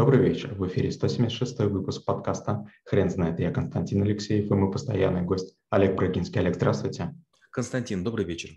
Добрый вечер. В эфире 176 выпуск подкаста «Хрен знает». Я Константин Алексеев и мой постоянный гость Олег Брагинский. Олег, здравствуйте. Константин, добрый вечер.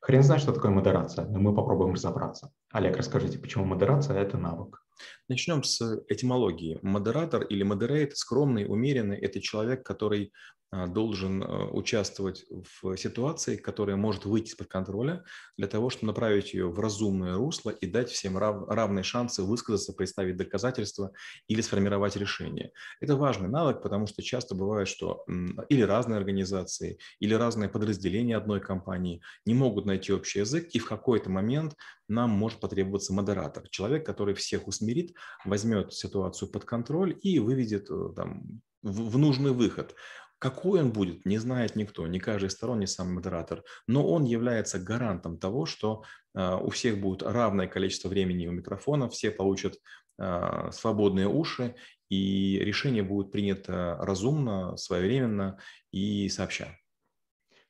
Хрен знает, что такое модерация, но мы попробуем разобраться. Олег, расскажите, почему модерация – это навык? Начнем с этимологии. Модератор или модерейт – скромный, умеренный – это человек, который а, должен а, участвовать в ситуации, которая может выйти из-под контроля, для того, чтобы направить ее в разумное русло и дать всем рав, равные шансы высказаться, представить доказательства или сформировать решение. Это важный навык, потому что часто бывает, что или разные организации, или разные подразделения одной компании не могут найти общий язык, и в какой-то момент нам может потребоваться модератор, человек, который всех усмирит, возьмет ситуацию под контроль и выведет э, там, в, в нужный выход. Какой он будет, не знает никто, ни каждый сторон, ни сам модератор, но он является гарантом того, что э, у всех будет равное количество времени у микрофона, все получат э, свободные уши, и решение будет принято разумно, своевременно и сообща.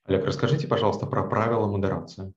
Олег, расскажите, пожалуйста, про правила модерации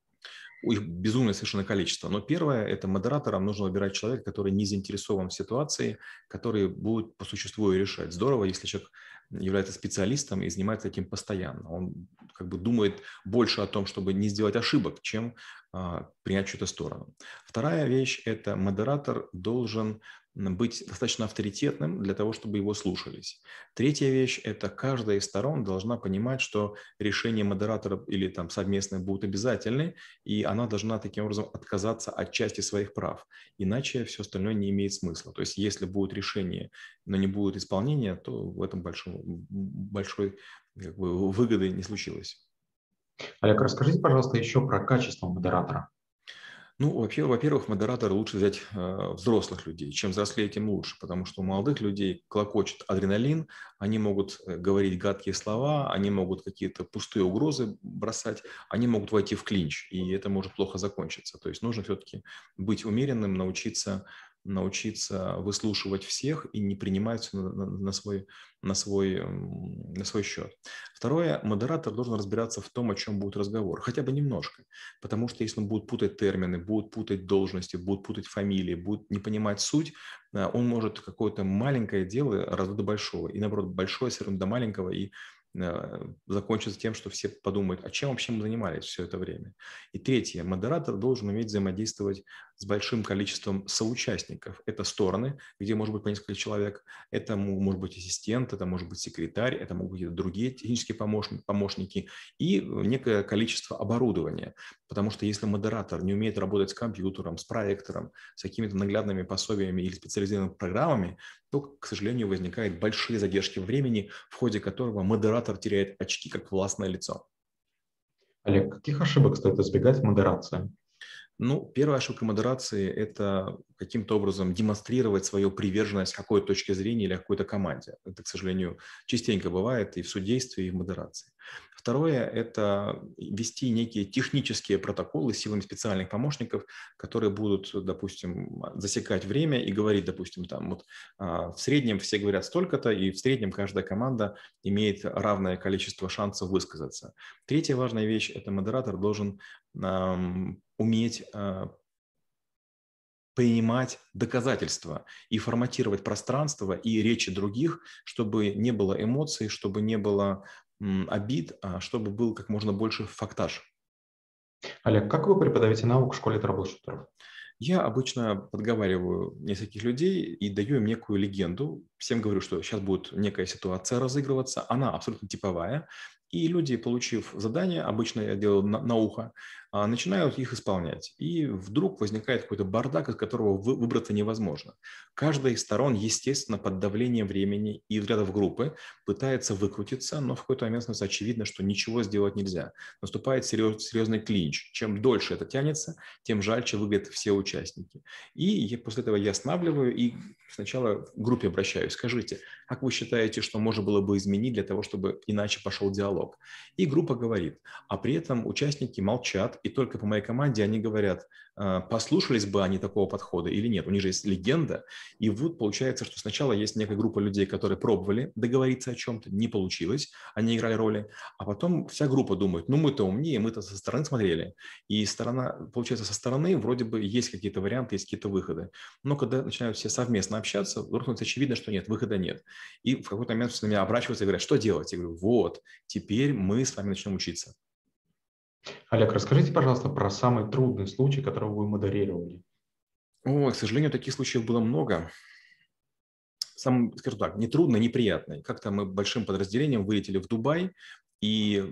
их безумное совершенно количество. Но первое – это модераторам нужно выбирать человека, который не заинтересован в ситуации, который будет по существу и решать. Здорово, если человек является специалистом и занимается этим постоянно. Он как бы думает больше о том, чтобы не сделать ошибок, чем а, принять чью-то сторону. Вторая вещь – это модератор должен быть достаточно авторитетным для того, чтобы его слушались. Третья вещь – это каждая из сторон должна понимать, что решение модератора или там совместное будут обязательны, и она должна таким образом отказаться от части своих прав. Иначе все остальное не имеет смысла. То есть если будет решение, но не будет исполнения, то в этом большой, большой как бы, выгоды не случилось. Олег, расскажите, пожалуйста, еще про качество модератора. Ну, во-первых, модератора лучше взять э, взрослых людей. Чем взрослее, тем лучше, потому что у молодых людей клокочет адреналин, они могут э, говорить гадкие слова, они могут какие-то пустые угрозы бросать, они могут войти в клинч, и это может плохо закончиться. То есть нужно все-таки быть умеренным, научиться научиться выслушивать всех и не принимать все на, на, свой, на, свой, на свой счет. Второе, модератор должен разбираться в том, о чем будет разговор, хотя бы немножко, потому что если он будет путать термины, будет путать должности, будет путать фамилии, будет не понимать суть, э, он может какое-то маленькое дело раздуть до большого, и наоборот, большое все равно до маленького, и закончится тем, что все подумают, а чем вообще мы занимались все это время. И третье, модератор должен уметь взаимодействовать с большим количеством соучастников. Это стороны, где может быть по несколько человек, это может быть ассистент, это может быть секретарь, это могут быть другие технические помощники и некое количество оборудования. Потому что если модератор не умеет работать с компьютером, с проектором, с какими-то наглядными пособиями или специализированными программами, то, к сожалению, возникают большие задержки времени, в ходе которого модератор теряет очки как властное лицо. Олег, каких ошибок стоит избегать в модерации? Ну, первая ошибка модерации – это каким-то образом демонстрировать свою приверженность какой-то точке зрения или какой-то команде. Это, к сожалению, частенько бывает и в судействе, и в модерации. Второе – это вести некие технические протоколы силами специальных помощников, которые будут, допустим, засекать время и говорить, допустим, там вот а, в среднем все говорят столько-то, и в среднем каждая команда имеет равное количество шансов высказаться. Третья важная вещь – это модератор должен уметь а, принимать доказательства и форматировать пространство и речи других, чтобы не было эмоций, чтобы не было обид, а чтобы был как можно больше фактаж. Олег, как вы преподаете науку в школе трэблшутеров? Я обычно подговариваю нескольких людей и даю им некую легенду. Всем говорю, что сейчас будет некая ситуация разыгрываться. Она абсолютно типовая. И люди, получив задание, обычно я делаю на, на ухо, начинают их исполнять. И вдруг возникает какой-то бардак, из которого вы, выбраться невозможно. Каждая из сторон, естественно, под давлением времени и взглядов группы пытается выкрутиться, но в какой-то момент становится очевидно, что ничего сделать нельзя. Наступает серьез, серьезный клинч. Чем дольше это тянется, тем жальче выглядят все участники. И я, после этого я останавливаю и сначала к группе обращаюсь. Скажите, как вы считаете, что можно было бы изменить для того, чтобы иначе пошел диалог? И группа говорит, а при этом участники молчат, и только по моей команде они говорят, а, послушались бы они такого подхода или нет. У них же есть легенда. И вот получается, что сначала есть некая группа людей, которые пробовали договориться о чем-то, не получилось, они играли роли, а потом вся группа думает, ну мы-то умнее, мы-то со стороны смотрели. И сторона, получается, со стороны вроде бы есть какие-то варианты, есть какие-то выходы. Но когда начинают все совместно общаться, вдруг становится очевидно, что нет, выхода нет. И в какой-то момент все на меня оборачиваются и говорят, что делать? Я говорю, вот, теперь мы с вами начнем учиться. Олег, расскажите, пожалуйста, про самый трудный случай, который вы модерировали. О, к сожалению, таких случаев было много. Сам, скажу так, не трудно, неприятный. Как-то мы большим подразделением вылетели в Дубай и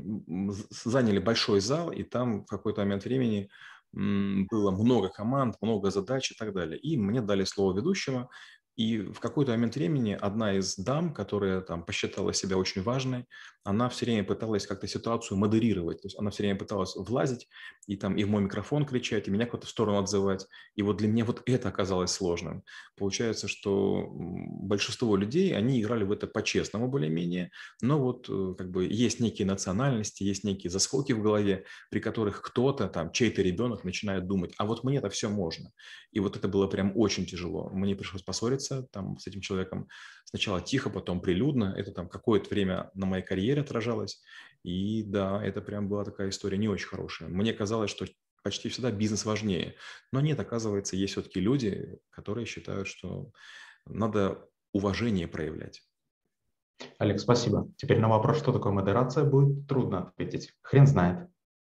заняли большой зал, и там в какой-то момент времени было много команд, много задач и так далее. И мне дали слово ведущего, и в какой-то момент времени одна из дам, которая там посчитала себя очень важной, она все время пыталась как-то ситуацию модерировать. То есть она все время пыталась влазить и там и в мой микрофон кричать, и меня куда-то в сторону отзывать. И вот для меня вот это оказалось сложным. Получается, что большинство людей, они играли в это по-честному более-менее, но вот э, как бы есть некие национальности, есть некие заскоки в голове, при которых кто-то там, чей-то ребенок начинает думать, а вот мне это все можно. И вот это было прям очень тяжело. Мне пришлось поссориться общаться там, с этим человеком сначала тихо, потом прилюдно. Это там какое-то время на моей карьере отражалось. И да, это прям была такая история не очень хорошая. Мне казалось, что почти всегда бизнес важнее. Но нет, оказывается, есть все-таки люди, которые считают, что надо уважение проявлять. Олег, спасибо. Теперь на вопрос, что такое модерация, будет трудно ответить. Хрен знает.